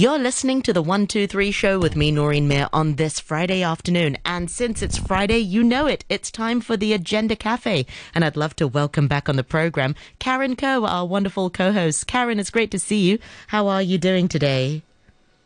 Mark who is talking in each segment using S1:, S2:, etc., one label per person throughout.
S1: You're listening to the 123 show with me, Noreen Mir, on this Friday afternoon. And since it's Friday, you know it. It's time for the Agenda Cafe. And I'd love to welcome back on the program Karen Coe, our wonderful co host. Karen, it's great to see you. How are you doing today?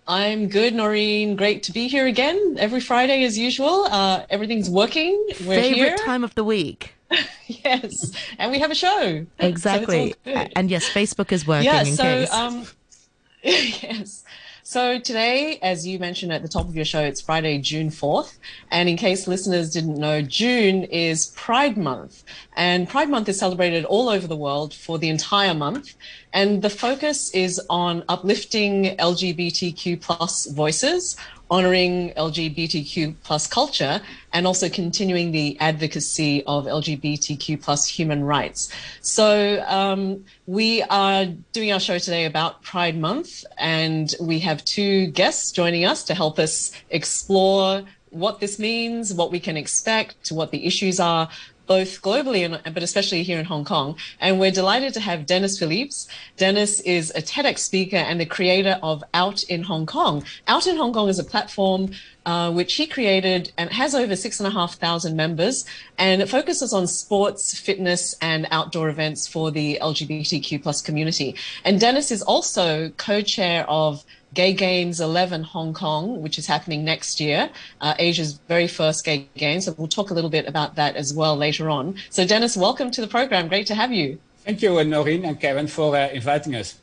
S2: I'm good, Noreen. Great to be here again. Every Friday, as usual. Uh, everything's working. We're
S1: Favorite
S2: here.
S1: time of the week.
S2: yes, and we have a show.
S1: Exactly.
S2: So
S1: and yes, Facebook is working.
S2: Yeah. So, um, yes. So today, as you mentioned at the top of your show, it's Friday, June 4th. And in case listeners didn't know, June is Pride Month. And Pride Month is celebrated all over the world for the entire month. And the focus is on uplifting LGBTQ plus voices, honoring LGBTQ plus culture, and also continuing the advocacy of LGBTQ plus human rights. So um, we are doing our show today about Pride Month, and we have two guests joining us to help us explore what this means, what we can expect, what the issues are, both globally and but especially here in Hong Kong. And we're delighted to have Dennis Phillips. Dennis is a TEDx speaker and the creator of Out in Hong Kong. Out in Hong Kong is a platform uh, which he created and has over six and a half thousand members, and it focuses on sports, fitness, and outdoor events for the LGBTQ plus community. And Dennis is also co-chair of Gay Games 11 Hong Kong, which is happening next year, uh, Asia's very first Gay Games. So we'll talk a little bit about that as well later on. So, Dennis, welcome to the program. Great to have you.
S3: Thank you, Noreen and Karen, for uh, inviting us.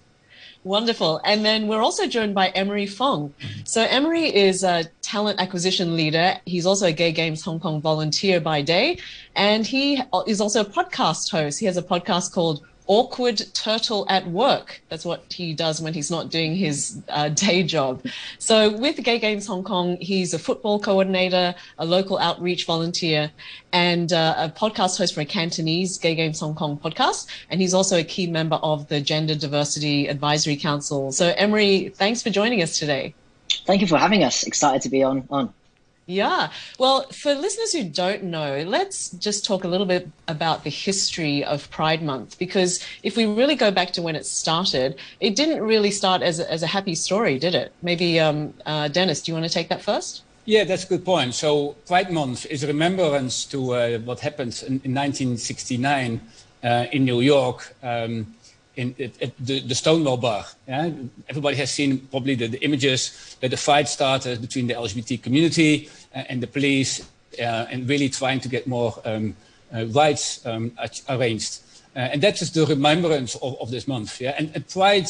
S2: Wonderful. And then we're also joined by Emery Fong. So, Emery is a talent acquisition leader. He's also a Gay Games Hong Kong volunteer by day. And he is also a podcast host. He has a podcast called awkward turtle at work. That's what he does when he's not doing his uh, day job. So with Gay Games Hong Kong, he's a football coordinator, a local outreach volunteer, and uh, a podcast host for a Cantonese Gay Games Hong Kong podcast. And he's also a key member of the Gender Diversity Advisory Council. So Emery, thanks for joining us today.
S4: Thank you for having us. Excited to be on. on.
S2: Yeah. Well, for listeners who don't know, let's just talk a little bit about the history of Pride Month because if we really go back to when it started, it didn't really start as a, as a happy story, did it? Maybe, um, uh, Dennis, do you want to take that first?
S3: Yeah, that's a good point. So, Pride Month is a remembrance to uh, what happened in, in 1969 uh, in New York. Um, in, the, the, Stonewall Bar. Yeah? Everybody has seen probably the, the, images that the fight started between the LGBT community and, and the police, uh, and really trying to get more um, uh, rights um, arranged. Uh, and that is the remembrance of, of this month. Yeah? And, and, Pride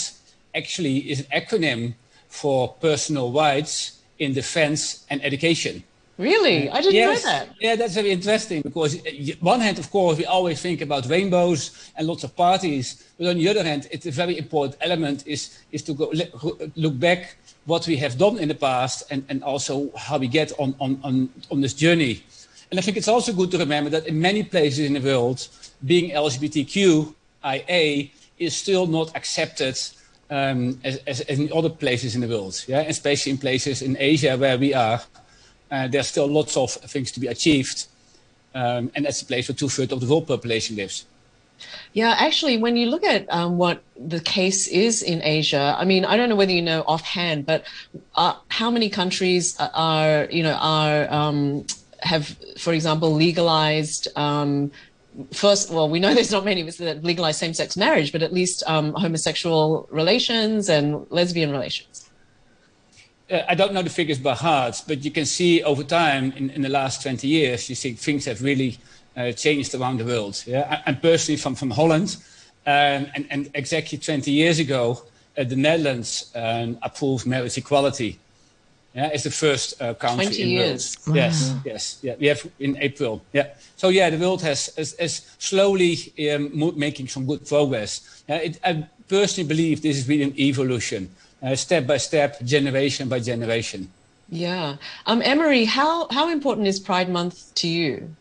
S3: actually is an acronym for personal rights in defense and education.
S2: Really? I didn't
S3: yes.
S2: know that.
S3: Yeah, that's very interesting because, uh, one hand, of course, we always think about rainbows and lots of parties. But on the other hand, it's a very important element is, is to go look back what we have done in the past and, and also how we get on, on, on, on this journey. And I think it's also good to remember that in many places in the world, being LGBTQIA is still not accepted um, as, as, as in other places in the world, yeah? especially in places in Asia where we are. Uh, there's still lots of things to be achieved. Um, and that's a place where two thirds of the world population lives.
S2: Yeah, actually, when you look at um, what the case is in Asia, I mean, I don't know whether you know offhand, but uh, how many countries are, you know, are um, have, for example, legalized um, first, well, we know there's not many that legalize same-sex marriage, but at least um, homosexual relations and lesbian relations.
S3: Uh, I don't know the figures by heart, but you can see over time in, in the last 20 years, you see things have really uh, changed around the world. Yeah? I'm personally from, from Holland, um, and, and, exactly 20 years ago, uh, the Netherlands um, approved marriage equality. Yeah, it's the first uh, country
S2: 20
S3: in the
S2: years.
S3: world. Yes, yes, yeah. We have in April. Yeah. So yeah, the world has is, is slowly um, making some good progress. Yeah, it, I personally believe this is really an evolution uh, step by step, generation by generation.
S2: Yeah. Um, Emery, how, how important is Pride Month to you?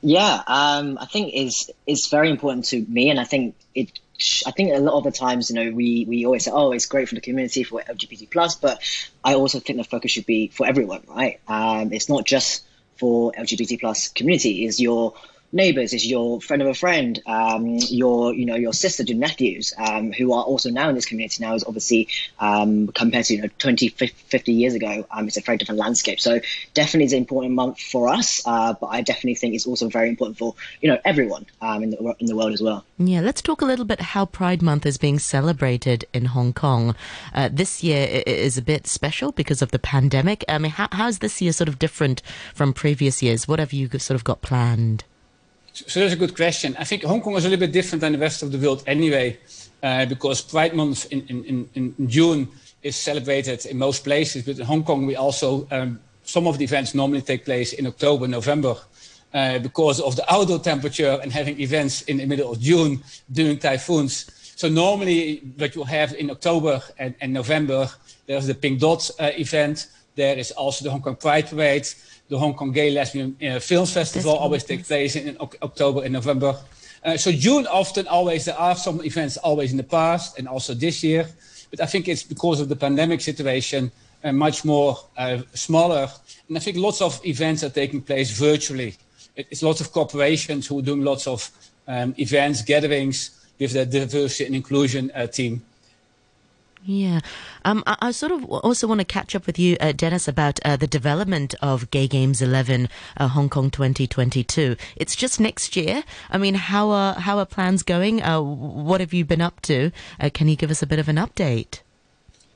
S4: Yeah, um, I think is is very important to me, and I think it. I think a lot of the times, you know, we, we always say, oh, it's great for the community for LGBT plus, but I also think the focus should be for everyone, right? Um, it's not just for LGBT plus community. Is your neighbors, it's your friend of a friend, um, your you know your sisters, your nephews, um, who are also now in this community. Now is obviously um, compared to you know 20, 50 years ago, um, it's a very different landscape. So definitely it's an important month for us, uh, but I definitely think it's also very important for you know everyone um, in the in the world as well.
S1: Yeah, let's talk a little bit how Pride Month is being celebrated in Hong Kong. Uh, this year is a bit special because of the pandemic. I mean, how, how's this year sort of different from previous years? What have you sort of got planned?
S3: So that's a good question. I think Hong Kong is a little bit different than the rest of the world anyway, uh, because Pride Month in, in, in, June is celebrated in most places, but in Hong Kong we also um, some of the events normally take place in October, November. Uh, because of the outdoor temperature and having events in the middle of June during typhoons. So normally what you have in October and, and November, there's the Pink Dot uh, event. There is also the Hong Kong Pride Parade the Hong Kong Gay Lesbian uh, Films Festival always takes place in, in, October and November. Uh, so June often always there are some events always in the past and also this year, but I think it's because of the pandemic situation uh, much more uh, smaller. And I think lots of events are taking place virtually. It's lots of corporations who are doing lots of um, events, gatherings with the diversity and inclusion uh, team.
S1: Yeah. Um, I, I, sort of also want to catch up with you, uh, Dennis, about uh, the development of Gay Games 11 uh, Hong Kong 2022. It's just next year. I mean, how are, how are plans going? Uh, what have you been up to? Uh, can you give us a bit of an update?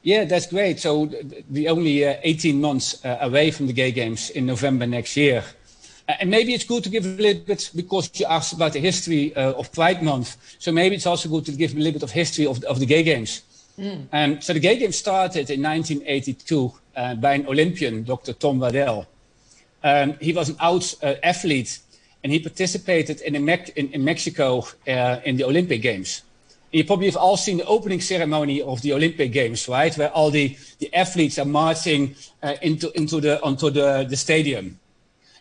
S3: Yeah, that's great. So we're only uh, 18 months away from the Gay Games in November next year. and maybe it's good to give a little bit, because you asked about the history of Pride Month. So maybe it's also good to give a little bit of history of, of the Gay Games. Mm. Um, so the gay games started in 1982 uh, by an Olympian, Dr. Tom Waddell. Um, he was an out uh, athlete and he participated in, Me- in, in Mexico uh, in the Olympic Games. You probably have all seen the opening ceremony of the Olympic Games, right? Where all the, the athletes are marching uh, into, into, the, onto the, the stadium.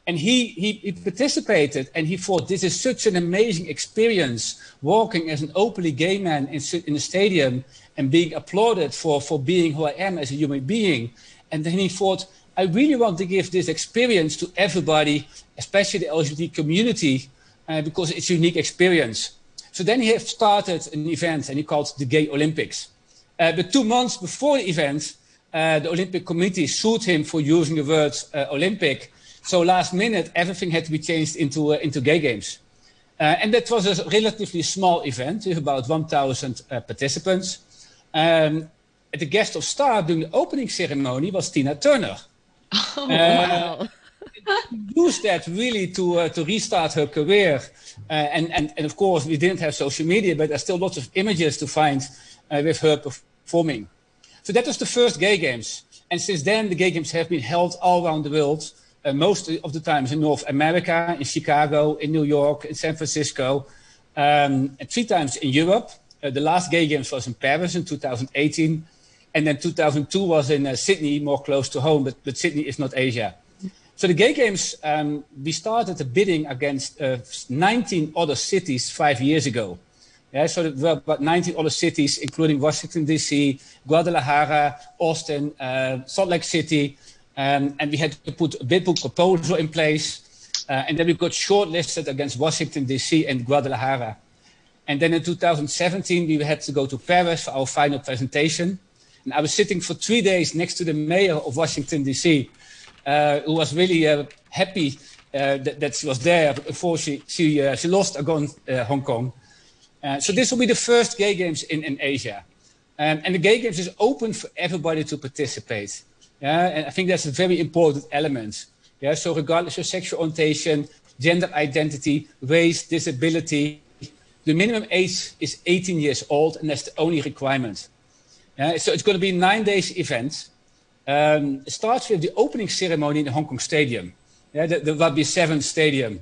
S3: And he, he, he, participated and he thought, this is such an amazing experience walking as an openly gay man in, in the stadium and being applauded for, for being who I am as a human being. And then he thought, I really want to give this experience to everybody, especially the LGBT community, uh, because it's a unique experience. So then he started an event and he called the Gay Olympics. Uh, but two months before the event, uh, the Olympic Committee sued him for using the word uh, Olympic. So last minute, everything had to be changed into, uh, into gay games. Uh, and that was a relatively small event with about 1,000 participants. Um, the guest of star during the opening ceremony was Tina Turner.
S1: Oh, uh, wow.
S3: used that really to uh, to restart her career, uh, and and and of course we didn't have social media, but there's still lots of images to find uh, with her performing. So that was the first Gay Games, and since then the Gay Games have been held all around the world. Uh, most of the times in North America, in Chicago, in New York, in San Francisco, um, and three times in Europe. Uh, the last Gay Games was in Paris in 2018. And then 2002 was in uh, Sydney, more close to home, but, but Sydney is not Asia. So the Gay Games, um, we started the bidding against uh, 19 other cities five years ago. Yeah, so there were about 19 other cities, including Washington, D.C., Guadalajara, Austin, uh, Salt Lake City. Um, and we had to put a bid book proposal in place. Uh, and then we got shortlisted against Washington, D.C. and Guadalajara. And then in 2017, we had to go to Paris for our final presentation. And I was sitting for three days next to the mayor of Washington, D.C., uh, who was really uh, happy uh, that, that, she was there before she, she, uh, she lost against uh, Hong Kong. Uh, so this will be the first gay games in, in Asia. Um, and the gay games is open for everybody to participate. Yeah, and I think that's a very important element. Yeah, so regardless of sexual orientation, gender identity, race, disability, the minimum age is 18 years old, and that's the only requirement. Uh, so it's going to be a nine days event. Um, it starts with the opening ceremony in the Hong Kong Stadium, yeah, the, the Rugby 7 Stadium.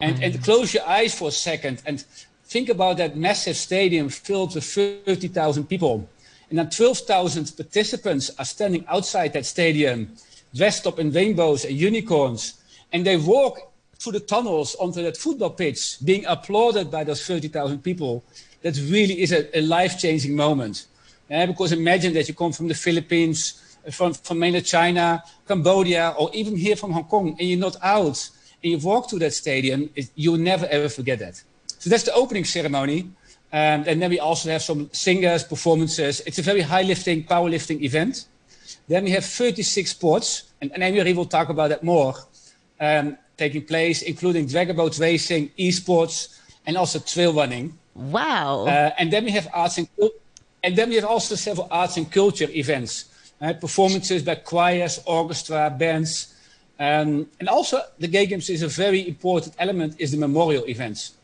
S3: And, mm. and close your eyes for a second and think about that massive stadium filled with 30,000 people. And then 12,000 participants are standing outside that stadium, dressed up in rainbows and unicorns. And they walk through the tunnels onto that football pitch, being applauded by those 30,000 people, that really is a, a life-changing moment. Yeah, because imagine that you come from the Philippines, from, from mainland China, Cambodia, or even here from Hong Kong, and you're not out. and you walk to that stadium, it, you'll never ever forget that. So that's the opening ceremony. Um, and then we also have some singers, performances. It's a very high lifting, powerlifting event. Then we have 36 sports, and, and will talk about that more, um, taking place, including dragon boat racing, esports, and also trail running.
S1: Wow.
S3: Uh, and then we have arts and and then we have also several arts and culture events, uh, performances by choirs, orchestra, bands, um, and also the Gay Games is a very important element is the memorial events,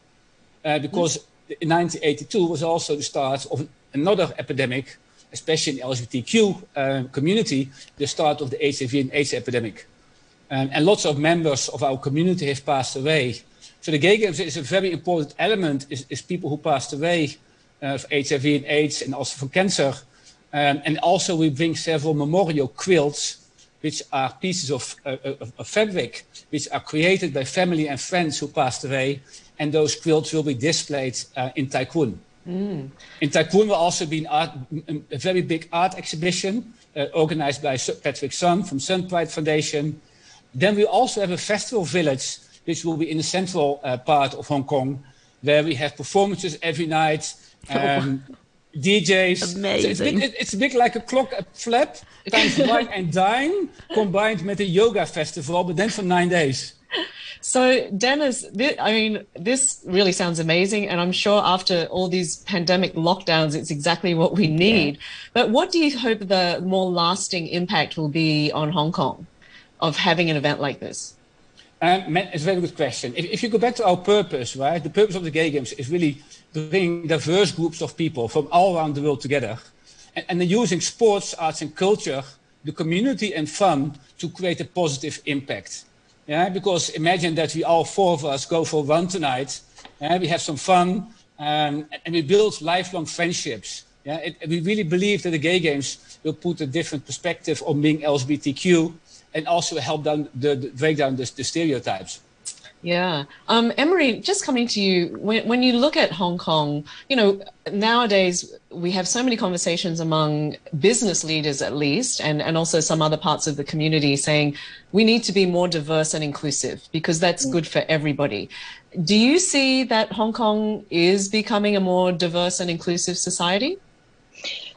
S3: uh, because in 1982 was also the start of another epidemic, especially in the LGBTQ uh, community, the start of the HIV and AIDS epidemic. Um, and lots of members of our community have passed away. So the Gay Games is a very important element, is, is people who passed away uh, of HIV and AIDS and also from cancer. Um, and also we bring several memorial quilts, which are pieces of, uh, of, of fabric, which are created by family and friends who passed away and those quilts will be displayed uh, in Kwun. Mm. In Kwun will also be art, a very big art exhibition organized by Patrick Sun from Sun Pride Foundation. Then we also have a festival village, which will be in the central uh, part of Hong Kong, where we have performances every night, um, oh. DJs.
S1: Amazing.
S3: So it's, a bit, it's a bit like a Clockenflap times wine and dine combined with a yoga festival, but then for nine days.
S2: So, Dennis, this, I mean, this really sounds amazing. And I'm sure after all these pandemic lockdowns, it's exactly what we need. Yeah. But what do you hope the more lasting impact will be on Hong Kong of having an event like this?
S3: Um, it's a very good question. If, if, you go back to our purpose, right, the purpose of the Gay Games is really bringing diverse groups of people from all around the world together. And, and using sports, arts, and culture, the community, and fun to create a positive impact. Yeah, because imagine that we all four of us go for a run tonight. Yeah, we have some fun um, and we build lifelong friendships. Yeah, it, we really believe that the gay games will put a different perspective on being LGBTQ and also help down the, the break down the, the stereotypes.
S2: Yeah. Um, Emery, just coming to you, when, when you look at Hong Kong, you know, nowadays we have so many conversations among business leaders, at least, and, and also some other parts of the community saying we need to be more diverse and inclusive because that's good for everybody. Do you see that Hong Kong is becoming a more diverse and inclusive society?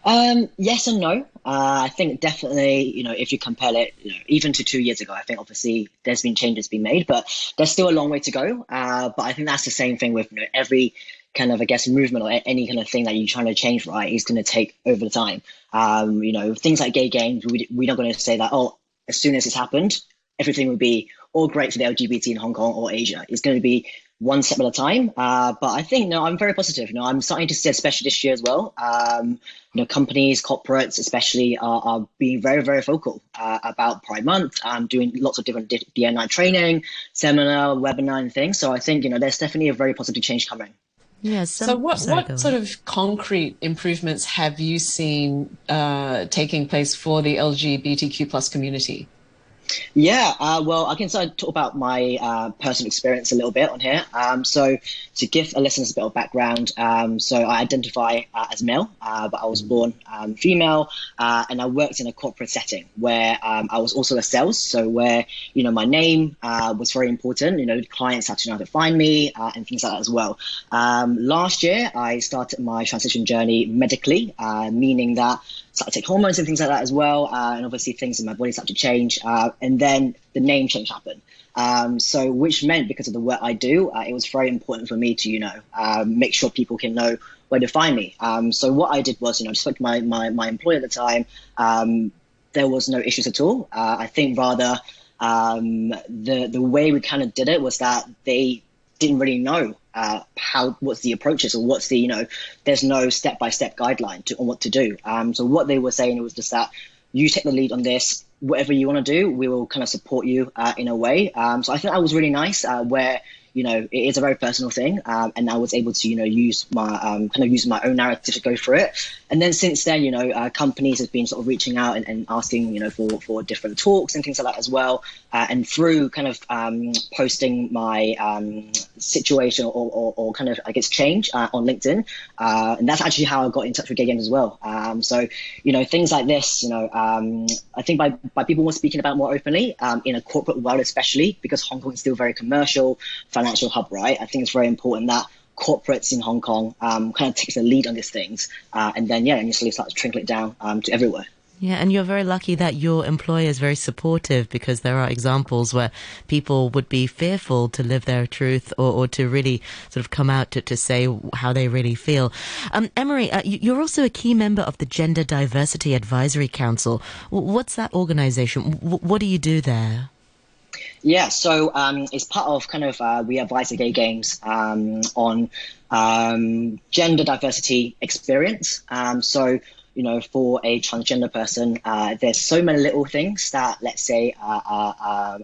S4: Um, yes and no. Uh, I think definitely, you know, if you compare it, you know, even to two years ago, I think obviously there's been changes being made, but there's still a long way to go. Uh, but I think that's the same thing with you know, every kind of, I guess, movement or any kind of thing that you're trying to change, right, is going to take over time. Um, you know, things like gay games, we, we're not going to say that, oh, as soon as it's happened, everything would be all great for the LGBT in Hong Kong or Asia. It's going to be one step at a time. Uh, but I think no, I'm very positive. No, I'm starting to see, especially this year as well. Um, you know, companies, corporates, especially, are, are being very, very vocal uh, about Pride Month. Um, doing lots of different DNI training, seminar, webinar, and things. So I think you know, there's definitely a very positive change coming.
S1: Yes.
S2: so, what what sort of concrete improvements have you seen uh, taking place for the LGBTQ plus community?
S4: Yeah, uh, well, I can start to talk about my uh, personal experience a little bit on here. Um, so, to give a listeners a bit of background, um, so I identify uh, as male, uh, but I was born um, female, uh, and I worked in a corporate setting where um, I was also a sales. So, where you know my name uh, was very important. You know, clients had to know how to find me and things like that as well. Um, last year, I started my transition journey medically, meaning that started to take hormones and things like that as well. Uh, and obviously things in my body started to change. Uh, and then the name change happened. Um, so which meant because of the work I do, uh, it was very important for me to, you know, um, make sure people can know where to find me. Um, so what I did was, you know, just like my, my, my employer at the time, um, there was no issues at all. Uh, I think rather um, the, the way we kind of did it was that they didn't really know uh, how what's the approaches or what's the you know there's no step by step guideline to, on what to do. Um, so what they were saying was just that you take the lead on this. Whatever you want to do, we will kind of support you uh, in a way. Um, so I think that was really nice. Uh, where you know, it is a very personal thing. Um, and I was able to, you know, use my um, kind of use my own narrative to go through it. And then since then, you know, uh, companies have been sort of reaching out and, and, asking, you know, for, for different talks and things like that as well. Uh, and through kind of um, posting my um, situation or, or, or, kind of, I guess, change uh, on LinkedIn. Uh, and that's actually how I got in touch with Gay Games as well. Um, so, you know, things like this, you know, um, I think by, by people more speaking about more openly in a corporate world, especially because Hong Kong is still very commercial, financial hub, right? I think it's very important that corporates in Hong Kong um, kind of takes the lead on these things, uh, and then yeah, and you slowly start to trickle it down um, to everywhere.
S1: Yeah, and you're very lucky that your employer is very supportive because there are examples where people would be fearful to live their truth or, or to really sort of come out to, to say how they really feel. Um, Emery, uh, you're also a key member of the Gender Diversity Advisory Council. What's that organization? What do you do there?
S4: Yeah, so um, it's part of kind of uh, we advise the gay games um, on um, gender diversity experience. Um, so you know, for a transgender person, uh, there's so many little things that, let's say, uh,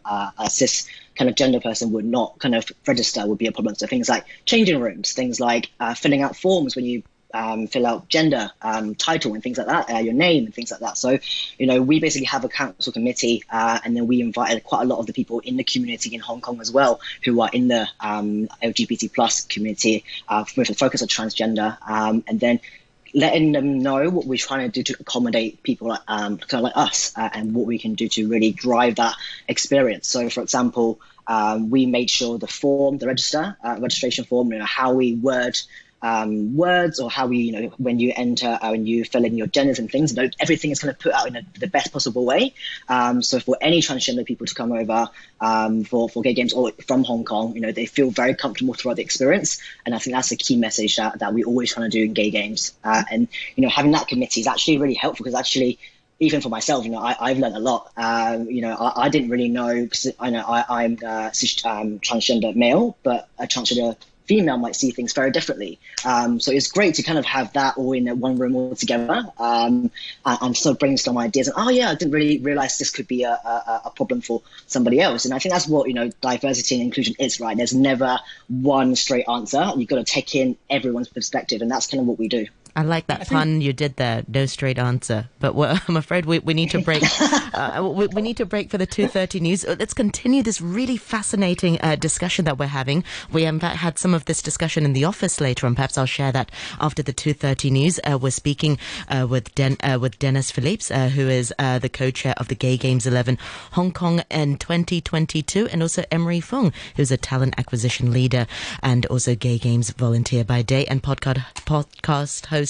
S4: uh, a cis kind of gender person would not kind of register would be a problem. So things like changing rooms, things like uh, filling out forms when you um, fill out gender, um, title, and things like that, uh, your name, and things like that. So, you know, we basically have a council committee, uh, and then we invited quite a lot of the people in the community in Hong Kong as well, who are in the um, LGBT plus community uh, with a focus on transgender, um, and then letting them know what we're trying to do to accommodate people like, um, kind of like us uh, and what we can do to really drive that experience. So, for example, um, we made sure the form, the register, uh, registration form, you know, how we word um, words or how we, you know, when you enter uh, when you fill in your genders and things, you know, everything is kind of put out in a, the best possible way. Um, so for any transgender people to come over um, for, for gay games or from Hong Kong, you know, they feel very comfortable throughout the experience. And I think that's a key message that, that we always trying to do in gay games. Uh, and, you know, having that committee is actually really helpful because actually even for myself, you know, I, have learned a lot. Um, you know, I, I, didn't really know because I know I, am uh, um, transgender male, but a transgender female might see things very differently. Um, so it's great to kind of have that all in one room all together um, and, sort of brainstorm ideas. And oh yeah, I didn't really realize this could be a, a, a, problem for somebody else. And I think that's what you know diversity and inclusion is, right? There's never one straight answer. You've got to take in everyone's perspective, and that's kind of what we do.
S1: I like that I pun think... you did there. No straight answer. But I'm afraid we, we need to break. uh, we, we, need to break for the 2:30 news. Uh, let's continue this really fascinating uh, discussion that we're having. We in fact had some of this discussion in the office later and Perhaps I'll share that after the 2:30 news. Uh, we're speaking uh, with Den- uh, with Dennis Phillips, who is the co-chair of the Gay Games 11 Hong Kong in 2022, and also Emery Fung, who's a talent acquisition leader and also Gay Games volunteer by day and podcast podcast host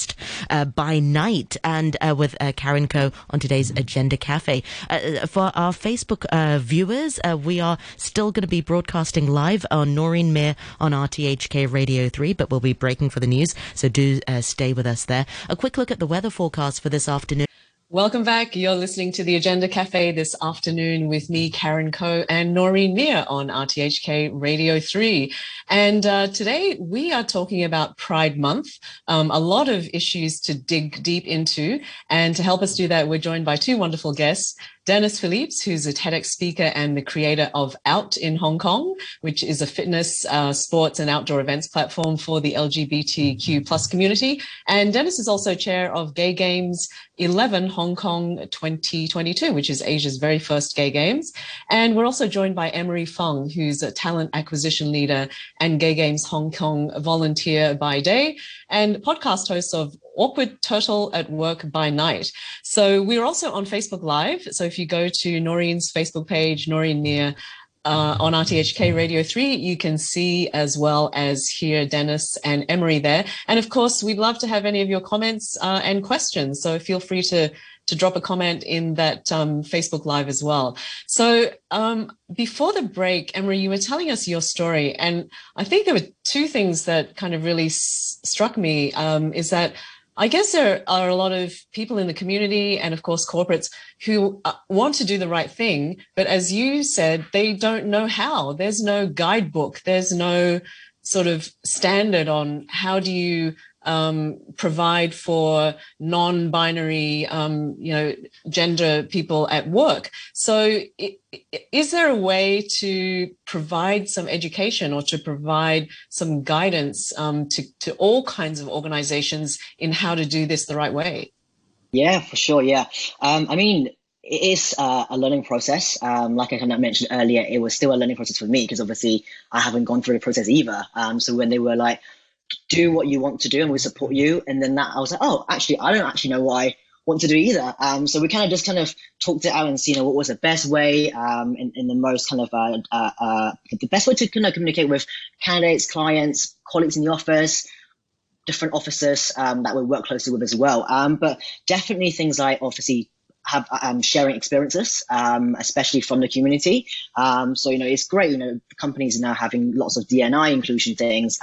S1: uh, by night and uh, with uh, Karen Ko on today's Agenda Cafe. Uh, for our Facebook uh, viewers, uh, we are still going to be broadcasting live on Noreen Mir on RTHK Radio 3, but we'll be breaking for the news, so do stay with us there. A quick look at the weather forecast for this afternoon.
S2: Welcome back. You're listening to the Agenda Cafe this afternoon with me, Karen Ko, and Noreen Mir on RTHK Radio 3. And uh, today we are talking about Pride Month, um, a lot of issues to dig deep into. And to help us do that, we're joined by two wonderful guests. Dennis Phillips, who's a TEDx speaker and the creator of Out in Hong Kong, which is a fitness, uh, sports, and outdoor events platform for the LGBTQ plus community. And Dennis is also chair of Gay Games 11 Hong Kong 2022, which is Asia's very first gay games. And we're also joined by Emery Fung, who's a talent acquisition leader and Gay Games Hong Kong volunteer by day and podcast host of Awkward Turtle at Work by Night. So we're also on Facebook Live. So if you go to Noreen's Facebook page, Noreen Mir, uh, on RTHK Radio 3, you can see as well as hear Dennis and Emery there. And of course, we'd love to have any of your comments uh, and questions. So feel free to to drop a comment in that um, Facebook Live as well. So um, before the break, Emery, you were telling us your story, and I think there were two things that kind of really s- struck me. Um, is that I guess there are a lot of people in the community and, of course, corporates who uh, want to do the right thing. But as you said, they don't know how. There's no guidebook. There's no sort of standard on how do you um, provide for non-binary, um, you know, gender people at work. So, is there a way to provide some education or to provide some guidance um, to to all kinds of organizations in how to do this the right way?
S4: Yeah, for sure. Yeah, um, I mean, it is uh, a learning process. Um, like I kind of mentioned earlier, it was still a learning process for me because obviously I haven't gone through the process either. Um, so when they were like, do what you want to do and we support you. And then that I was like, oh, actually, I don't actually know what I want to do either. Um, so we kind of just kind of talked it out and see, you know, what was the best way um, in, in the most kind of uh, uh, uh, the best way to kind of communicate with candidates, clients, colleagues in the office, different officers um, that we work closely with as well. Um, but definitely things like obviously have um, sharing experiences, um, especially from the community. Um, so you know, it's great. You know, companies are now having lots of DNI inclusion things.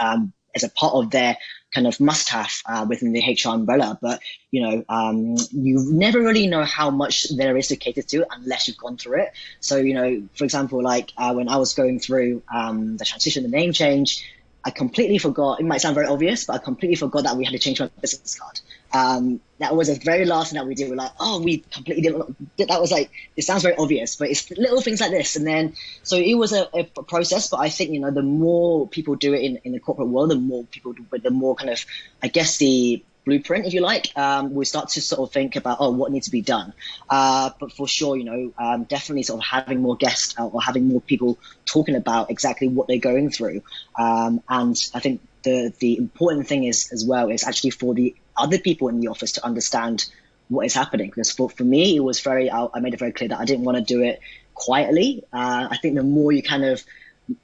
S4: As a part of their kind of must-have uh, within the HR umbrella. But you know, um, you never really know how much there is to cater to unless you've gone through it. So you know, for example, like uh, when I was going through um, the transition, the name change, I completely forgot. It might sound very obvious, but I completely forgot that we had to change my business card. Um, that was the very last thing that we did. We're like, oh, we completely didn't. That was like, it sounds very obvious, but it's little things like this. And then, so it was a, a process, but I think, you know, the more people do it in, in the corporate world, the more people, do, the more kind of, I guess the blueprint, if you like, um, we start to sort of think about, oh, what needs to be done. Uh, but for sure, you know, um, definitely sort of having more guests or having more people talking about exactly what they're going through. Um, and I think the, the important thing is as well is actually for the other people in the office to understand what is happening. Because for, for me, it was very, I, I made it very clear that I didn't want to do it quietly. Uh, I think the more you kind of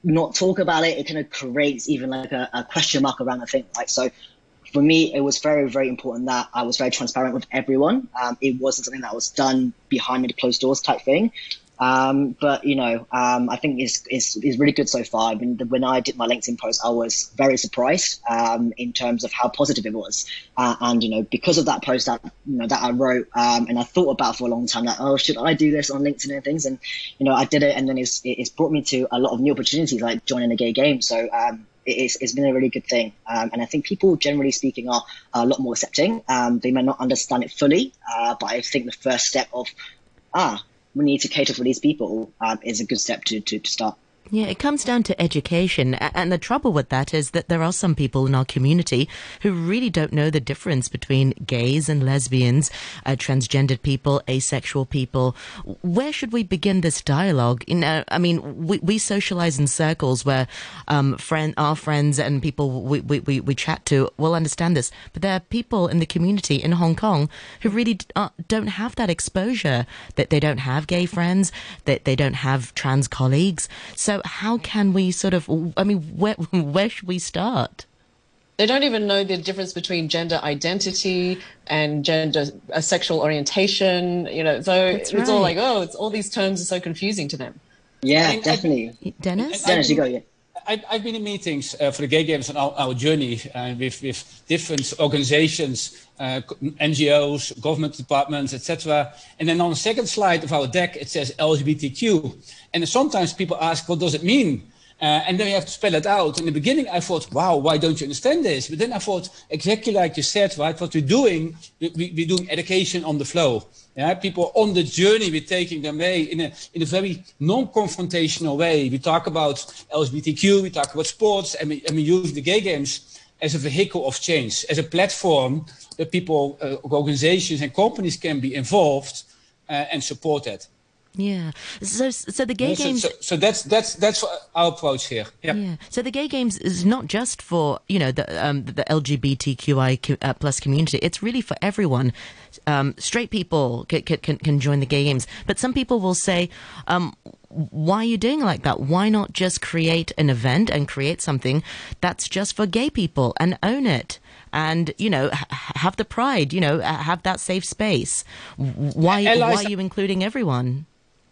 S4: not talk about it, it kind of creates even like a, a question mark around the thing. Like, so for me, it was very, very important that I was very transparent with everyone. Um, it wasn't something that was done behind the closed doors type thing. Um, but you know, um, I think it's, it's, it's really good so far. I mean, when I did my LinkedIn post, I was very surprised um, in terms of how positive it was, uh, and you know, because of that post that you know that I wrote, um, and I thought about for a long time, like, oh, should I do this on LinkedIn and things, and you know, I did it, and then it's it's brought me to a lot of new opportunities, like joining the gay game. So um, it's, it's been a really good thing. Um, and I think people, generally speaking, are, are a lot more accepting. Um, they may not understand it fully, uh, but I think the first step of, ah, we need to cater for these people um, is a good step to, to, to start.
S1: Yeah, it comes down to education. And the trouble with that is that there are some people in our community who really don't know the difference between gays and lesbians, uh, transgendered people, asexual people. Where should we begin this dialogue? You know, I mean, we, we socialize in circles where um, friend, our friends and people we, we, we chat to will understand this. But there are people in the community in Hong Kong who really uh, don't have that exposure, that they don't have gay friends, that they don't have trans colleagues. So how can we sort of? I mean, where where should we start?
S2: They don't even know the difference between gender identity and gender uh, sexual orientation. You know, so That's it's right. all like, oh, it's all these terms are so confusing to them.
S4: Yeah, definitely.
S1: Dennis,
S4: Dennis, you go. Yeah.
S3: I've, I've been in meetings uh, for the Gay Games on our, our journey uh, with, with different organizations, uh, NGOs, government departments, etc. And then on the second slide of our deck, it says LGBTQ. And sometimes people ask, what does it mean? Uh, and then you have to spell it out. In the beginning, I thought, wow, why don't you understand this? But then I thought, exactly like you said, right? What we're doing, we, we, we're doing education on the flow. Yeah, people on the journey, we're taking them away in a, in a very non-confrontational way. We talk about LGBTQ, we talk about sports, and we, and we use the gay games as a vehicle of change, as a platform that people, uh, organizations and companies can be involved uh, and support that.
S1: Yeah. So, so the gay
S3: so,
S1: games.
S3: So, so, that's that's that's our approach here. Yep.
S1: Yeah. So the gay games is not just for you know the um, the LGBTQI uh, plus community. It's really for everyone. Um, straight people can, can can join the gay games, but some people will say, um, "Why are you doing like that? Why not just create an event and create something that's just for gay people and own it?" and you know have the pride you know have that safe space why why are you including everyone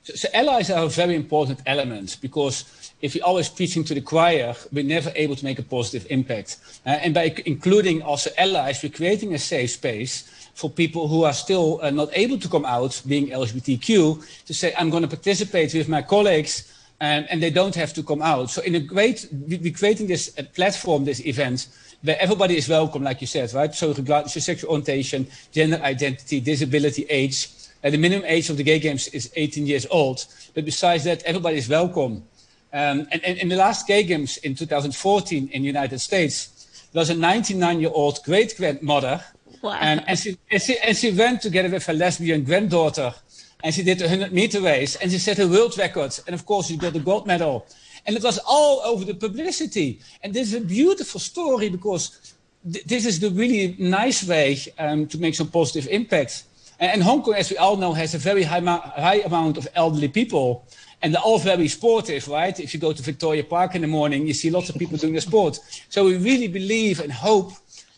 S3: so, so allies are a very important element because if we're always preaching to the choir, we're never able to make a positive impact. Uh, and by including also allies, we're creating a safe space for people who are still uh, not able to come out being LGBTQ to say, I'm going to participate with my colleagues and, and they don't have to come out. So in a great, we're creating this platform, this event, where everybody is welcome, like you said, right? So regardless of sexual orientation, gender identity, disability, age. Uh, the minimum age of the gay games is 18 years old. But besides that, everybody is welcome. Um, and, in the last gay games in 2014 in the United States, there was a 99-year-old great-grandmother. Wow. And, and, she, and, she, and she went together with her lesbian granddaughter and she did a 100 meter race and she set a world record. And of course, she got the gold medal. And it was all over the publicity. And this is a beautiful story because th- this is the really nice way um, to make some positive impact. And, Hong Kong, as we all know, has a very high, high amount of elderly people. And they're all very sportive, right? If you go to Victoria Park in the morning, you see lots of people doing the sport. So we really believe and hope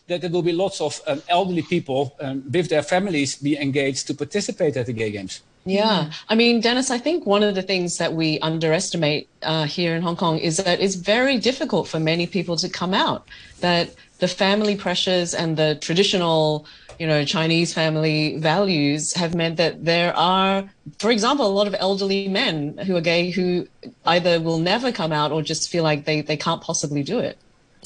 S3: that there will be lots of um, elderly people um, with their families be engaged to participate at the Gay Games.
S2: Yeah. I mean, Dennis, I think one of the things that we underestimate uh, here in Hong Kong is that it's very difficult for many people to come out, that the family pressures and the traditional, you know, Chinese family values have meant that there are, for example, a lot of elderly men who are gay who either will never come out or just feel like they, they can't possibly do it.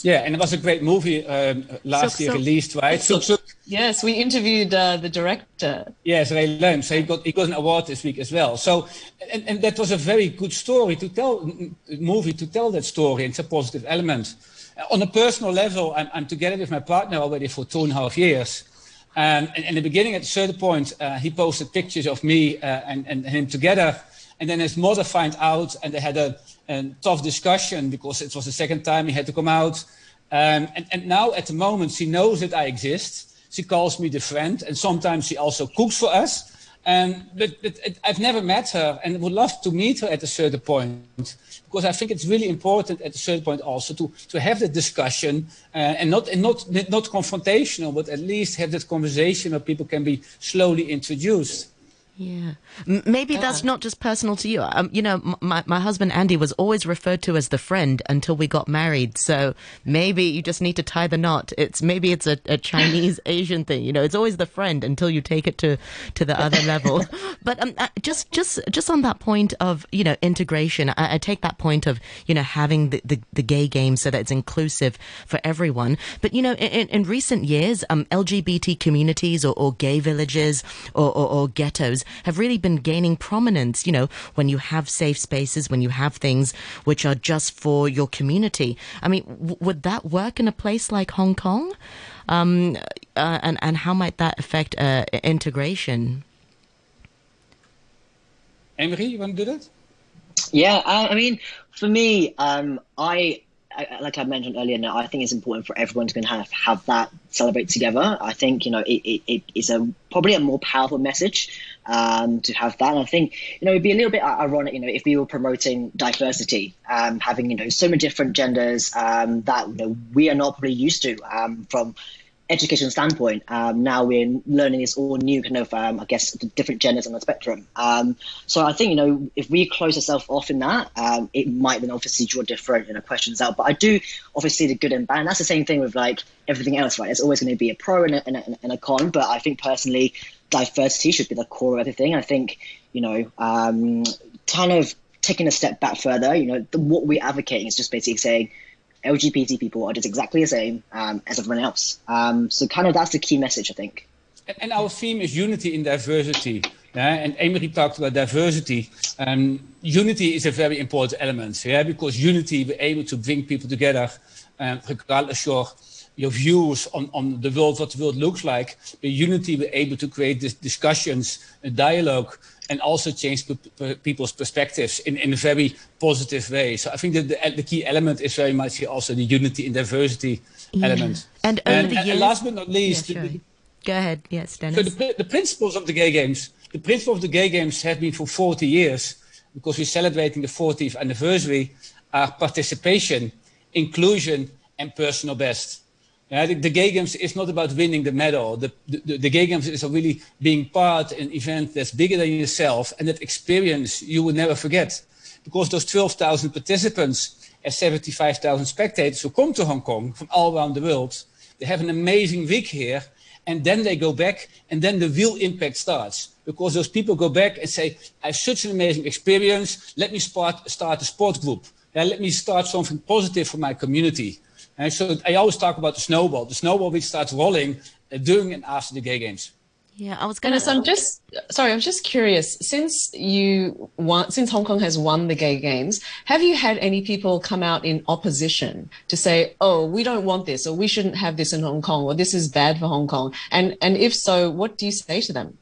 S3: Yeah, and it was a great movie um, last so, year so, released, right?
S2: So, so, yes, we interviewed uh, the director.
S3: Yes, Ray Lam. So he got he got an award this week as well. So, and, and that was a very good story to tell, movie to tell that story. It's a positive element. On a personal level, I'm, I'm together with my partner already for two and a half years. Um, and in the beginning, at a certain point, uh, he posted pictures of me uh, and, and him together. And then his mother found out, and they had a a tough discussion because it was the second time he had to come out. Um, and, and now at the moment, she knows that I exist. She calls me the friend, and sometimes she also cooks for us. Um, but, but it, I've never met her and would love to meet her at a certain point because I think it's really important at a certain point also to, to have that discussion uh, and not, and not, not confrontational, but at least have that conversation where people can be slowly introduced.
S1: Yeah. Maybe that's not just personal to you. Um, you know, my, my husband Andy was always referred to as the friend until we got married. So maybe you just need to tie the knot. It's maybe it's a, a Chinese Asian thing. You know, it's always the friend until you take it to, to the other level. But um, uh, just just just on that point of you know integration, I, I take that point of you know having the, the, the, gay game so that it's inclusive for everyone. But you know, in, in recent years, um, LGBT communities or, or gay villages or, or, or ghettos have really been gaining prominence, you know, when you have safe spaces, when you have things which are just for your community. I mean, w- would that work in a place like Hong Kong? Um, uh, and, and how might that affect uh, integration?
S3: Emery, you want to do that?
S4: Yeah, I mean, for me, um, I Like I mentioned earlier, now I think it's important for everyone to have have that celebrate together. I think you know it, it, it is a probably a more powerful message um, to have that. And I think you know it'd be a little bit ironic, you know, if we were promoting diversity, um, having you know so many different genders um, that you know we are not probably used to um, from education standpoint, um, now we're learning this all new kind of, um, I guess, different genders on the spectrum. Um, so I think, you know, if we close ourselves off in that, um, it might then obviously draw different you know, questions out. But I do obviously the good and bad. And that's the same thing with like everything else, right? There's always going to be a pro and a, and, a, and a, con. But I think personally, diversity should be the core of everything. I think, you know, um, kind of taking a step back further, you know, the, what we're advocating is just basically saying, LGBT people are just exactly the same um, as everyone else. Um, so kind of that's the key message, I think.
S3: And our theme is unity in diversity. Yeah? And Emery talked about diversity. Um, unity is a very important element, yeah? because unity, we're able to bring people together, um, regardless your your views on, on the world, what the world looks like. With unity, we're able to create this discussions, a dialogue, and also change people's perspectives in, in a very positive way. So I think that the, the key element is very much also the unity and diversity yeah. element.
S1: And, and, years,
S3: and, last but not least,
S1: yeah, sure. the, go ahead. Yes, Dennis.
S3: So the, the principles of the gay games, the principles of the gay games have been for 40 years because we're celebrating the 40th anniversary are participation, inclusion, and personal best. Yeah, the, the, Gay Games is not about winning the medal. The, the, the Gay Games is really being part an event that's bigger than yourself and that experience you will never forget. Because those 12,000 participants and 75,000 spectators who come to Hong Kong from all around the world, they have an amazing week here and then they go back and then the real impact starts. because those people go back and say, I have such an amazing experience. Let me start, start a sport group. Yeah, let me start something positive for my community. And so I always talk about the snowball, the snowball which starts rolling uh, during and after the gay games.
S1: Yeah, I was going
S2: to. So I'm just sorry. I was just curious. Since you won, since Hong Kong has won the Gay Games, have you had any people come out in opposition to say, "Oh, we don't want this," or "We shouldn't have this in Hong Kong," or "This is bad for Hong Kong"? And and if so, what do you say to them?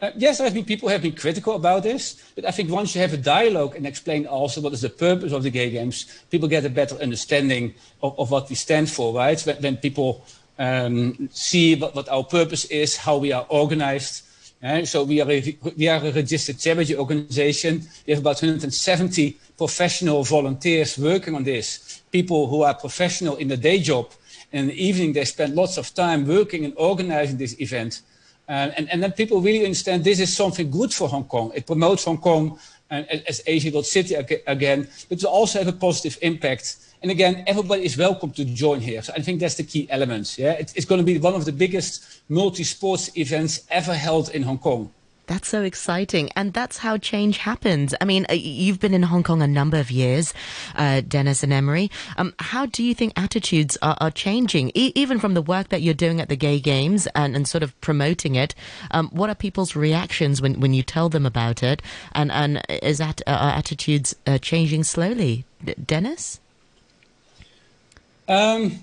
S3: Uh, yes, I think people have been critical about this, but I think once you have a dialogue and explain also what is the purpose of the Gay Games, people get a better understanding of, of what we stand for, right? When, when people um, see what, what, our purpose is, how we are organized. Uh, so we are, a, we are a registered charity organization. We have about 170 professional volunteers working on this. People who are professional in the day job. And in the evening, they spend lots of time working and organizing this event. Uh, and, and then people really understand this is something good for Hong Kong. It promotes Hong Kong uh, as Asia World City again, but it also have a positive impact. And again, everybody is welcome to join here. So I think that's the key element. Yeah, it, it's going to be one of the biggest multi-sports events ever held in Hong Kong.
S1: That's so exciting. And that's how change happens. I mean, uh, you've been in Hong Kong a number of years, uh, Dennis and Emery. Um, how do you think attitudes are, are changing, e- even from the work that you're doing at the Gay Games and, and sort of promoting it? Um, what are people's reactions when, when you tell them about it? And, and is that uh, are attitudes uh, changing slowly? D- Dennis?
S3: Um,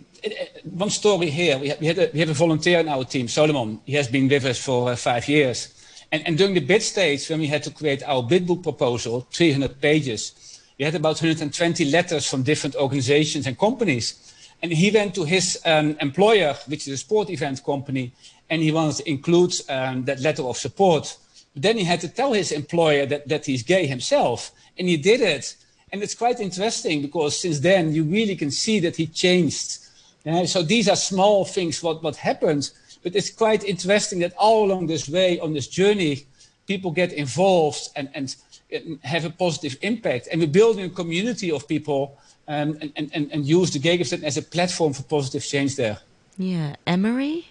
S3: one story here. We, ha- we, had a, we have a volunteer in our team, Solomon. He has been with us for uh, five years. And, and during the bid stage, when we had to create our bid book proposal, 300 pages, we had about 120 letters from different organizations and companies. And he went to his um, employer, which is a sport event company, and he wanted to include um, that letter of support. But then he had to tell his employer that, that he's gay himself, and he did it. And it's quite interesting because since then you really can see that he changed. So these are small things what, what happened but it's quite interesting that all along this way, on this journey, people get involved and, and, have a positive impact. And we're building a community of people um, and, and, and use the Gay as a platform for positive change there.
S1: Yeah. Emery?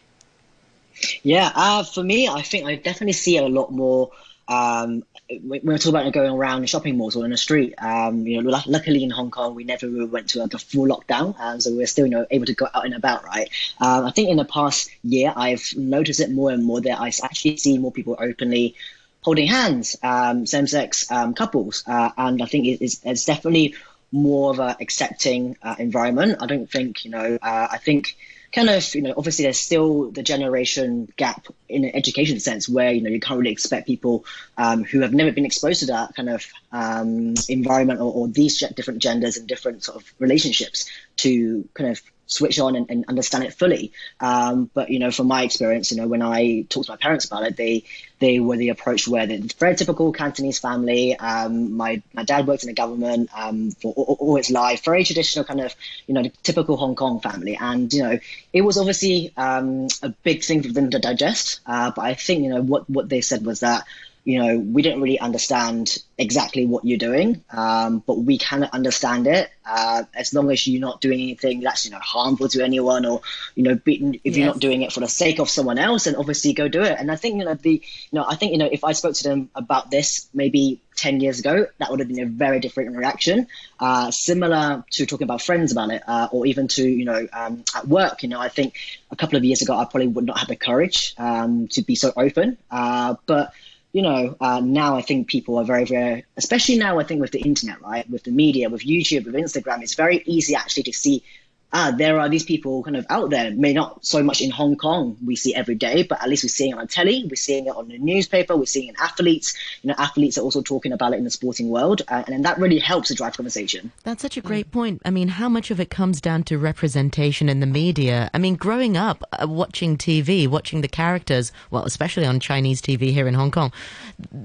S4: Yeah, uh, for me, I think I definitely see a lot more um, when we're talking about going around the shopping malls or in the street, um, you know, luckily in Hong Kong, we never really went to like a full lockdown, um, so we're still, you know, able to go out and about, right? Um, I think in the past year, I've noticed it more and more that I actually see more people openly holding hands, um, same-sex um, couples, uh, and I think it's, it's definitely more of a accepting uh, environment. I don't think, you know, uh, I think kind of, you know, obviously there's still the generation gap in an education sense where, you know, you can't really expect people um, who have never been exposed to that kind of um, environment or, or these different genders and different sort of relationships to kind of switch on and, and understand it fully. Um, but you know, from my experience, you know, when I talked to my parents about it, they they were the approach where the very typical Cantonese family. Um, my my dad worked in the government um, for all, all, his life, very traditional kind of you know typical Hong Kong family, and you know it was obviously um, a big thing for them to digest. Uh, but I think you know what what they said was that you know, we don't really understand exactly what you're doing, um, but we can understand it uh, as long as you're not doing anything that's you know harmful to anyone, or you know, be, if yes. you're not doing it for the sake of someone else, then obviously go do it. And I think you know the, you know, I think you know if I spoke to them about this maybe 10 years ago, that would have been a very different reaction. Uh, similar to talking about friends about it, uh, or even to, you know, um, at work, you know, I think a couple of years ago, I probably would not have the courage um, to be so open. Uh, but you know, uh, now I think people are very, very, especially now I think with the internet, right, with the media, with YouTube, with Instagram, it's very easy actually to see ah, there are these people kind of out there, may not so much in Hong Kong we see every day, but at least we're seeing it on telly, we're seeing it on the newspaper, we're seeing it in athletes. You know, athletes are also talking about it in the sporting world, uh, and, and that really helps to drive conversation.
S1: That's such a great point. I mean, how much of it comes down to representation in the media? I mean, growing up, uh, watching TV, watching the characters, well, especially on Chinese TV here in Hong Kong,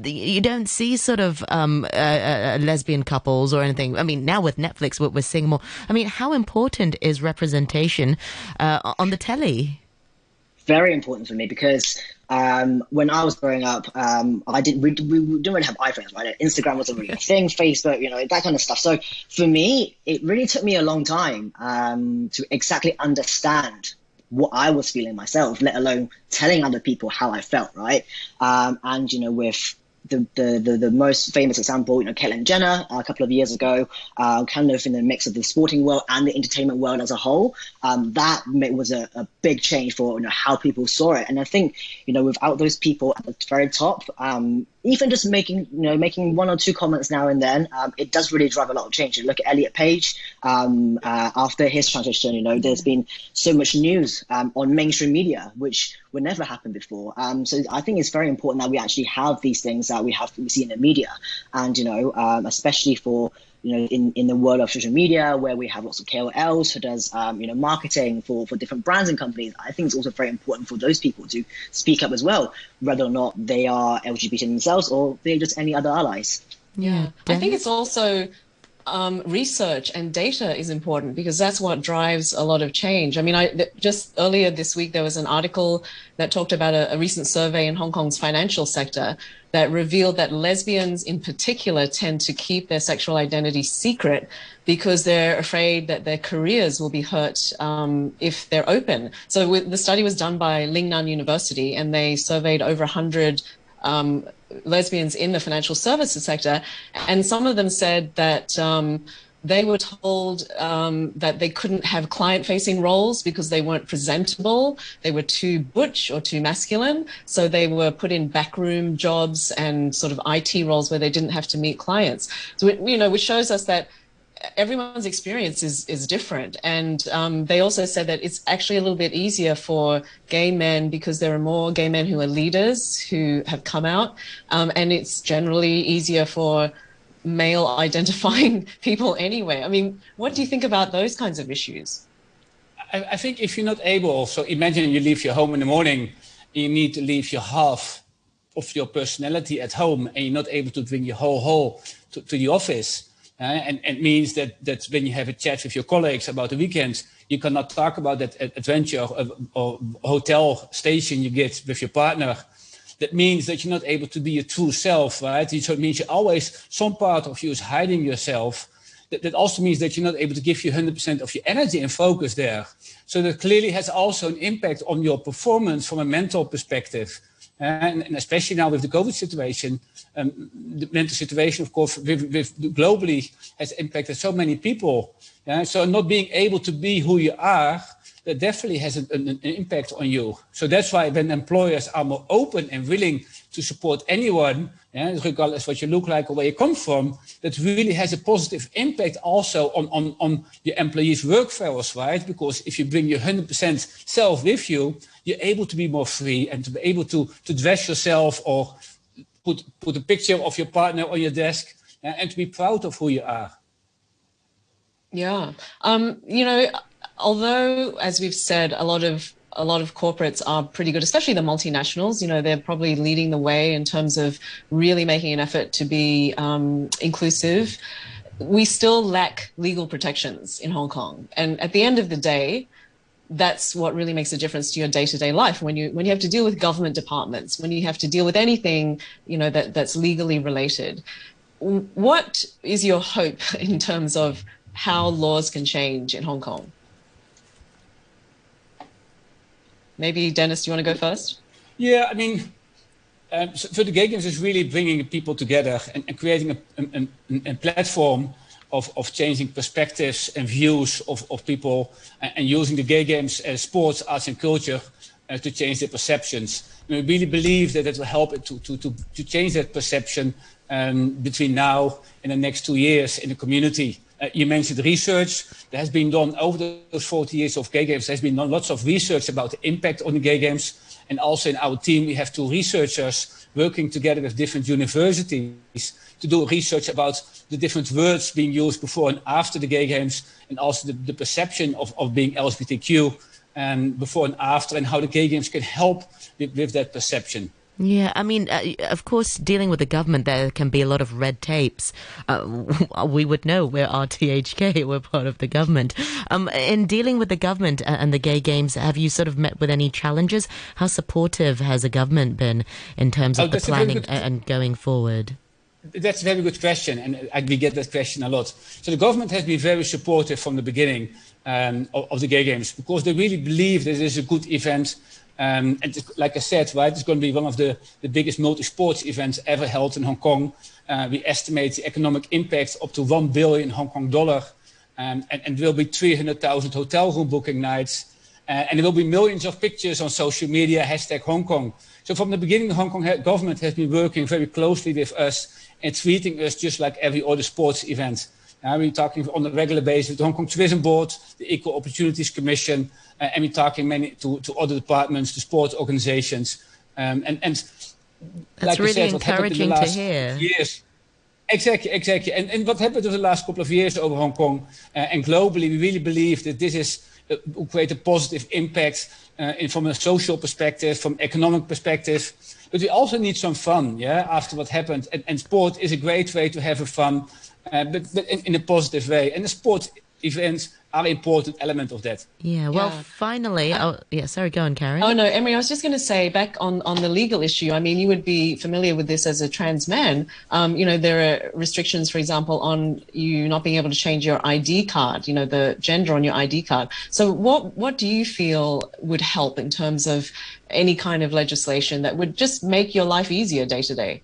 S1: you don't see sort of um, uh, uh, lesbian couples or anything. I mean, now with Netflix, we're seeing more. I mean, how important is is representation uh, on the telly?
S4: Very important for me because um, when I was growing up, um, I didn't we, we, didn't really have iPhones, right? Instagram wasn't really a thing, Facebook, you know, that kind of stuff. So for me, it really took me a long time um, to exactly understand what I was feeling myself, let alone telling other people how I felt, right? Um, and you know, with the, the, the, the, most famous example, you know, Caitlyn Jenner uh, a couple of years ago, uh, kind of in the mix of the sporting world and the entertainment world as a whole. Um, that was a, a, big change for you know how people saw it. And I think you know without those people at the very top, um, even just making you know making one or two comments now and then, um, it does really drive a lot of change. You look at Elliot Page um, uh, after his transition. You know, there's been so much news um, on mainstream media, which would never happen before. Um, so I think it's very important that we actually have these things that we have we see in the media, and you know, um, especially for you know, in, in the world of social media where we have lots of KOLs who does, um, you know, marketing for, for different brands and companies, I think it's also very important for those people to speak up as well, whether or not they are LGBT themselves or they're just any other allies.
S2: Yeah. I think it's also um, research and data is important because that's what drives a lot of change. I mean, I th- just earlier this week there was an article that talked about a, a, recent survey in Hong Kong's financial sector that revealed that lesbians, in particular, tend to keep their sexual identity secret because they're afraid that their careers will be hurt um, if they're open. So the study was done by Lingnan University, and they surveyed over 100 um, lesbians in the financial services sector, and some of them said that um, they were told um, that they couldn't have client facing roles because they weren't presentable. They were too butch or too masculine. So they were put in backroom jobs and sort of IT roles where they didn't have to meet clients. So, it, you know, which shows us that everyone's experience is is different, and um, they also said that it's actually a little bit easier for gay men because there are more gay men who are leaders who have come out, um, and it's generally easier for male identifying people anyway. I mean, what do you think about those kinds of issues?
S3: I, I think if you're not able, so imagine you leave your home in the morning, you need to leave your half of your personality at home, and you're not able to bring your whole whole to, to the office and, and it means that, that when you have a chat with your colleagues about the weekends, you cannot talk about that adventure or, or hotel station you get with your partner. That means that you're not able to be your true self, right? So it means you always, some part of you is hiding yourself. That, that also means that you're not able to give you 100% of your energy and focus there. So that clearly has also an impact on your performance from a mental perspective. And, and, especially now with the COVID situation, um, the mental situation, of course, with, with globally has impacted so many people. Yeah? So not being able to be who you are, that definitely has an, an, an, impact on you. So that's why when employers are more open and willing to support anyone, yeah, regardless of what you look like or where you come from, that really has a positive impact also on, on, on your employees' work workforce, right? Because if you bring your 100% self with you, you're able to be more free and to be able to, to dress yourself or put, put a picture of your partner on your desk and, and to be proud of who you are.
S2: Yeah. Um, you know, although, as we've said, a lot of a lot of corporates are pretty good, especially the multinationals. You know, they're probably leading the way in terms of really making an effort to be um, inclusive. We still lack legal protections in Hong Kong, and at the end of the day, that's what really makes a difference to your day-to-day life when you when you have to deal with government departments when you have to deal with anything you know that that's legally related what is your hope in terms of how laws can change in hong kong maybe dennis do you want to go first
S3: yeah i mean um, so, so, the gay games is really bringing people together and, and creating a, a, a platform of, of changing perspectives and views of, of people and, and using the gay games as sports, arts, and culture uh, to change their perceptions. And we really believe that it will help to, to, to, to change that perception um, between now and the next two years in the community. Eh, you mentioned research that has been done over those 40 years of gay games. There's been done lots of research about the impact on the gay games. And also in our team, we have two researchers working together with different universities to do research about the different words being used before and after the gay games, and also the, the perception of, of being LGBTQ and before and after, and how the gay games can help with, with that perception.
S1: Yeah, I mean, uh, of course, dealing with the government, there can be a lot of red tapes. Uh, we would know we're RTHK, we're part of the government. Um, in dealing with the government and the gay games, have you sort of met with any challenges? How supportive has the government been in terms of oh, the planning and going forward?
S3: That's a very good question, and we get that question a lot. So the government has been very supportive from the beginning. um, of, of, the Gay Games because they really believe this is a good event. Um, and like I said, right, it's going to be one of the, the biggest multi-sports events ever held in Hong Kong. Uh, we estimate the economic impact up to 1 billion Hong Kong dollar. Um, and, and there will be 300,000 hotel room booking nights. Uh, and there will be millions of pictures on social media, hashtag Hong Kong. So from the beginning, the Hong Kong government has been working very closely with us and treating us just like every other sports event. Uh, we're talking on a regular basis with the Hong Kong Tourism Board, the Equal Opportunities Commission, uh, and we're talking many to, to other departments, to sports organizations. Um, and, and
S1: That's like really said, encouraging to hear.
S3: Years, Exactly, exactly. And, and what happened over the last couple of years over Hong Kong uh, and globally, we really believe that this is uh, will create a positive impact uh, in, from a social perspective, from economic perspective. But we also need some fun, yeah, after what happened. And, and sport is a great way to have a fun, uh, but, but in, in, a positive way. And the sport events are an important element of that.
S1: Yeah. Well, yeah. finally, uh, oh, yeah. Sorry, go on, Karen.
S2: Oh no, Emery. I was just going to say back on on the legal issue. I mean, you would be familiar with this as a trans man. Um, you know, there are restrictions, for example, on you not being able to change your ID card. You know, the gender on your ID card. So, what what do you feel would help in terms of any kind of legislation that would just make your life easier day to day?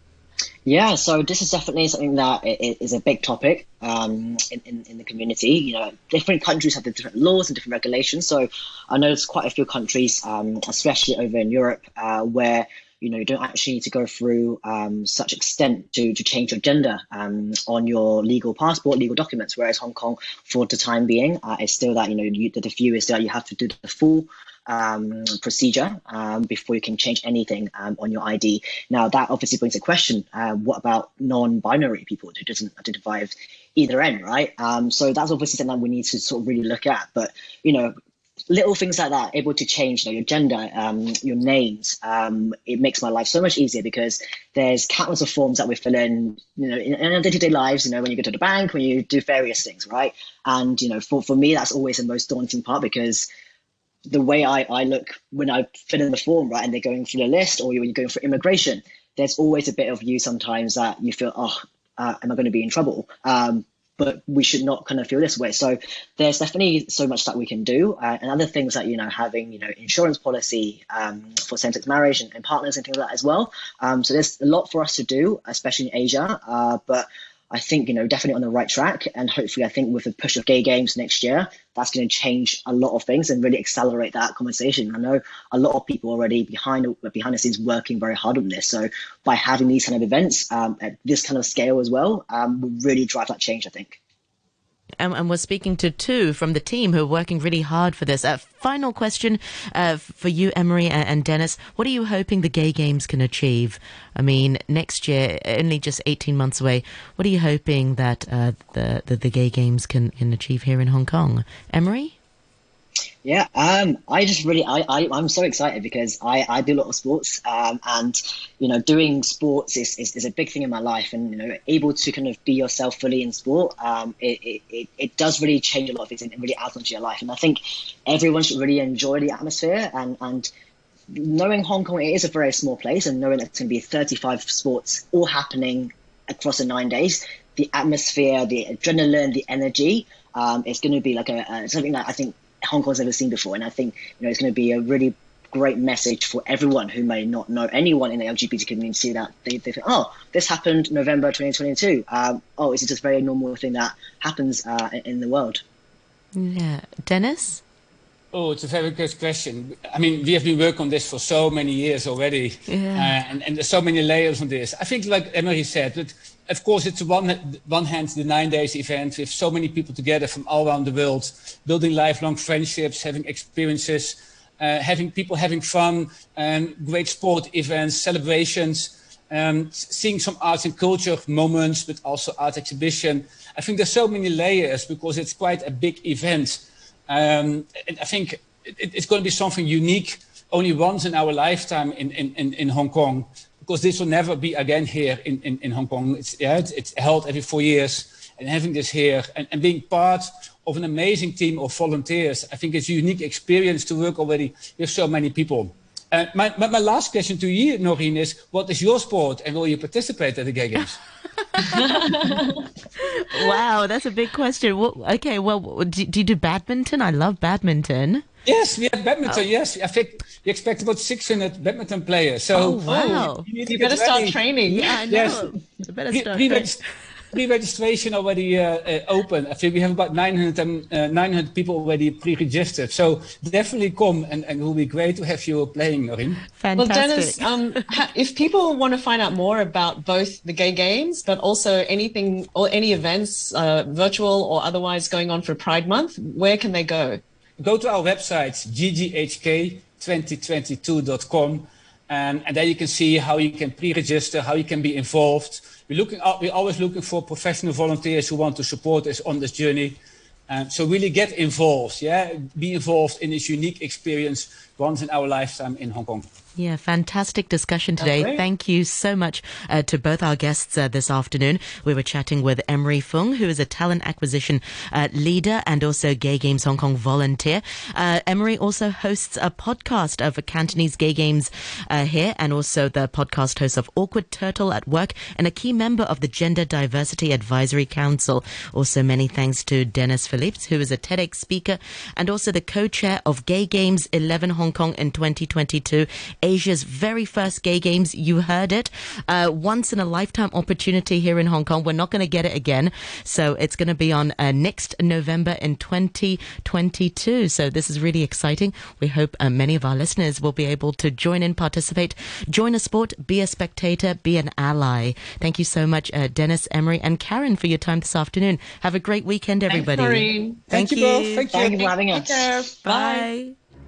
S4: Yeah, so this is definitely something that is a big topic um, in, in, in, the community. You know, different countries have different laws and different regulations. So I know there's quite a few countries, um, especially over in Europe, uh, where you know you don't actually need to go through um, such extent to, to change your gender um, on your legal passport, legal documents. Whereas Hong Kong, for the time being, uh, is still that you know you, the view is that you have to do the full um, procedure um, before you can change anything um, on your ID. Now, that obviously brings a question: uh, What about non-binary people who doesn't identify with either end, right? Um, so that's obviously something that we need to sort of really look at. But you know, little things like that, able to change you know, your gender, um, your names, um, it makes my life so much easier because there's countless of forms that we fill in, you know, in, in our day-to-day lives, you know, when you go to the bank, when you do various things, right? And, you know, for, for me, that's always the most daunting part because the way I, I look when I fill in the form, right, and they're going through the list, or you're going for immigration, there's always a bit of you sometimes that you feel, oh, uh, am I going to be in trouble? Um, but we should not kind of feel this way. So there's definitely so much that we can do, uh, and other things that you know having you know insurance policy um, for same-sex marriage and, and, partners and things like that as well. Um, so there's a lot for us to do, especially in Asia. Uh, but I think, you know, definitely on the right track. And hopefully, I think with the push of gay games next year, that's going to change a lot of things and really accelerate that conversation. I know a lot of people already behind behind the scenes working very hard on this. So by having these kind of events um, at this kind of scale as well, um, will really drive that change, I think
S1: and, and, we're speaking to two from the team who are working really hard for this. Uh, final question uh, for you, Emery and, and, Dennis. What are you hoping the Gay Games can achieve? I mean, next year, only just 18 months away. What are you hoping that uh, the, the, the Gay Games can, can achieve here in Hong Kong? Emery?
S4: Yeah, um, I just really, I, I, I'm so excited because I, I do a lot of sports, um, and you know, doing sports is, is, is a big thing in my life, and you know, able to kind of be yourself fully in sport, um, it, it, it does really change a lot of things and really adds onto your life, and I think everyone should really enjoy the atmosphere and and knowing Hong Kong, it is a very small place, and knowing that it's going to be 35 sports all happening across the nine days, the atmosphere, the adrenaline, the energy, um, it's going to be like a, a something that I think Hong Kong's ever seen before. And I think you know it's going to be a really great message for everyone who may not know anyone in the LGBT community that they, they think, oh, this happened November 2022. Um, oh, it's just a very normal thing that happens uh, in the world.
S1: Yeah. Dennis?
S3: Oh, it's a very good question. I mean, we have been working on this for so many years already, yeah. uh, and, and there's so many layers on this. I think, like Emery said, that of course it's one one hand the nine days event with so many people together from all around the world, building lifelong friendships, having experiences, uh, having people having fun, and great sport events, celebrations, um, seeing some arts and culture moments, but also art exhibition. I think there's so many layers because it's quite a big event. Um, I think it, it's going to be something unique only once in our lifetime in, in, in, Hong Kong, because this will never be again here in, in, in Hong Kong. It's, yeah, it's, it's, held every four years, and having this here and, and being part of an amazing team of volunteers, I think it's a unique experience to work already with so many people. Uh, my, my, my, last question to you, Noreen, is what is your sport and will you participate at the Gay Games?
S1: wow, that's a big question. What, okay, well, do, do you do badminton? I love badminton.
S3: Yes, we have badminton. Oh. Yes, I think we expect about 600 badminton players. So,
S1: oh, wow.
S2: you, you better start training.
S1: Yeah, I know. Yes. You better start
S3: training pre-registration already uh, uh, open. I think we have about 900, uh, 900 people already pre-registered. So definitely come, and, and it will be great to have you playing, Noreen.
S1: Fantastic.
S2: Well, Dennis, um, ha- if people want to find out more about both the gay games, but also anything or any events, uh, virtual or otherwise, going on for Pride Month, where can they go?
S3: Go to our website, gghk2022.com. And, and there you can see how you can pre-register, how you can be involved. We're looking up, we're always looking for professional volunteers who want to support us on this journey. Um, so really get involved, yeah, be involved in this unique experience once in our lifetime in Hong Kong.
S1: Yeah, fantastic discussion today. Okay. Thank you so much uh, to both our guests uh, this afternoon. We were chatting with Emery Fung, who is a talent acquisition uh, leader and also Gay Games Hong Kong volunteer. Uh, Emery also hosts a podcast of Cantonese Gay Games uh, here and also the podcast host of Awkward Turtle at Work and a key member of the Gender Diversity Advisory Council. Also, many thanks to Dennis Philipse, who is a TEDx speaker and also the co-chair of Gay Games 11 Hong Kong in 2022. Asia's very first gay games. You heard it. Uh, once in a lifetime opportunity here in Hong Kong. We're not going to get it again. So it's going to be on uh, next November in 2022. So this is really exciting. We hope uh, many of our listeners will be able to join in, participate, join a sport, be a spectator, be an ally. Thank you so much, uh, Dennis, Emery, and Karen for your time this afternoon. Have a great weekend, everybody.
S2: Thanks,
S3: Thank, Thank, you both. Thank you.
S4: Thank you for having us.
S1: Bye. Bye.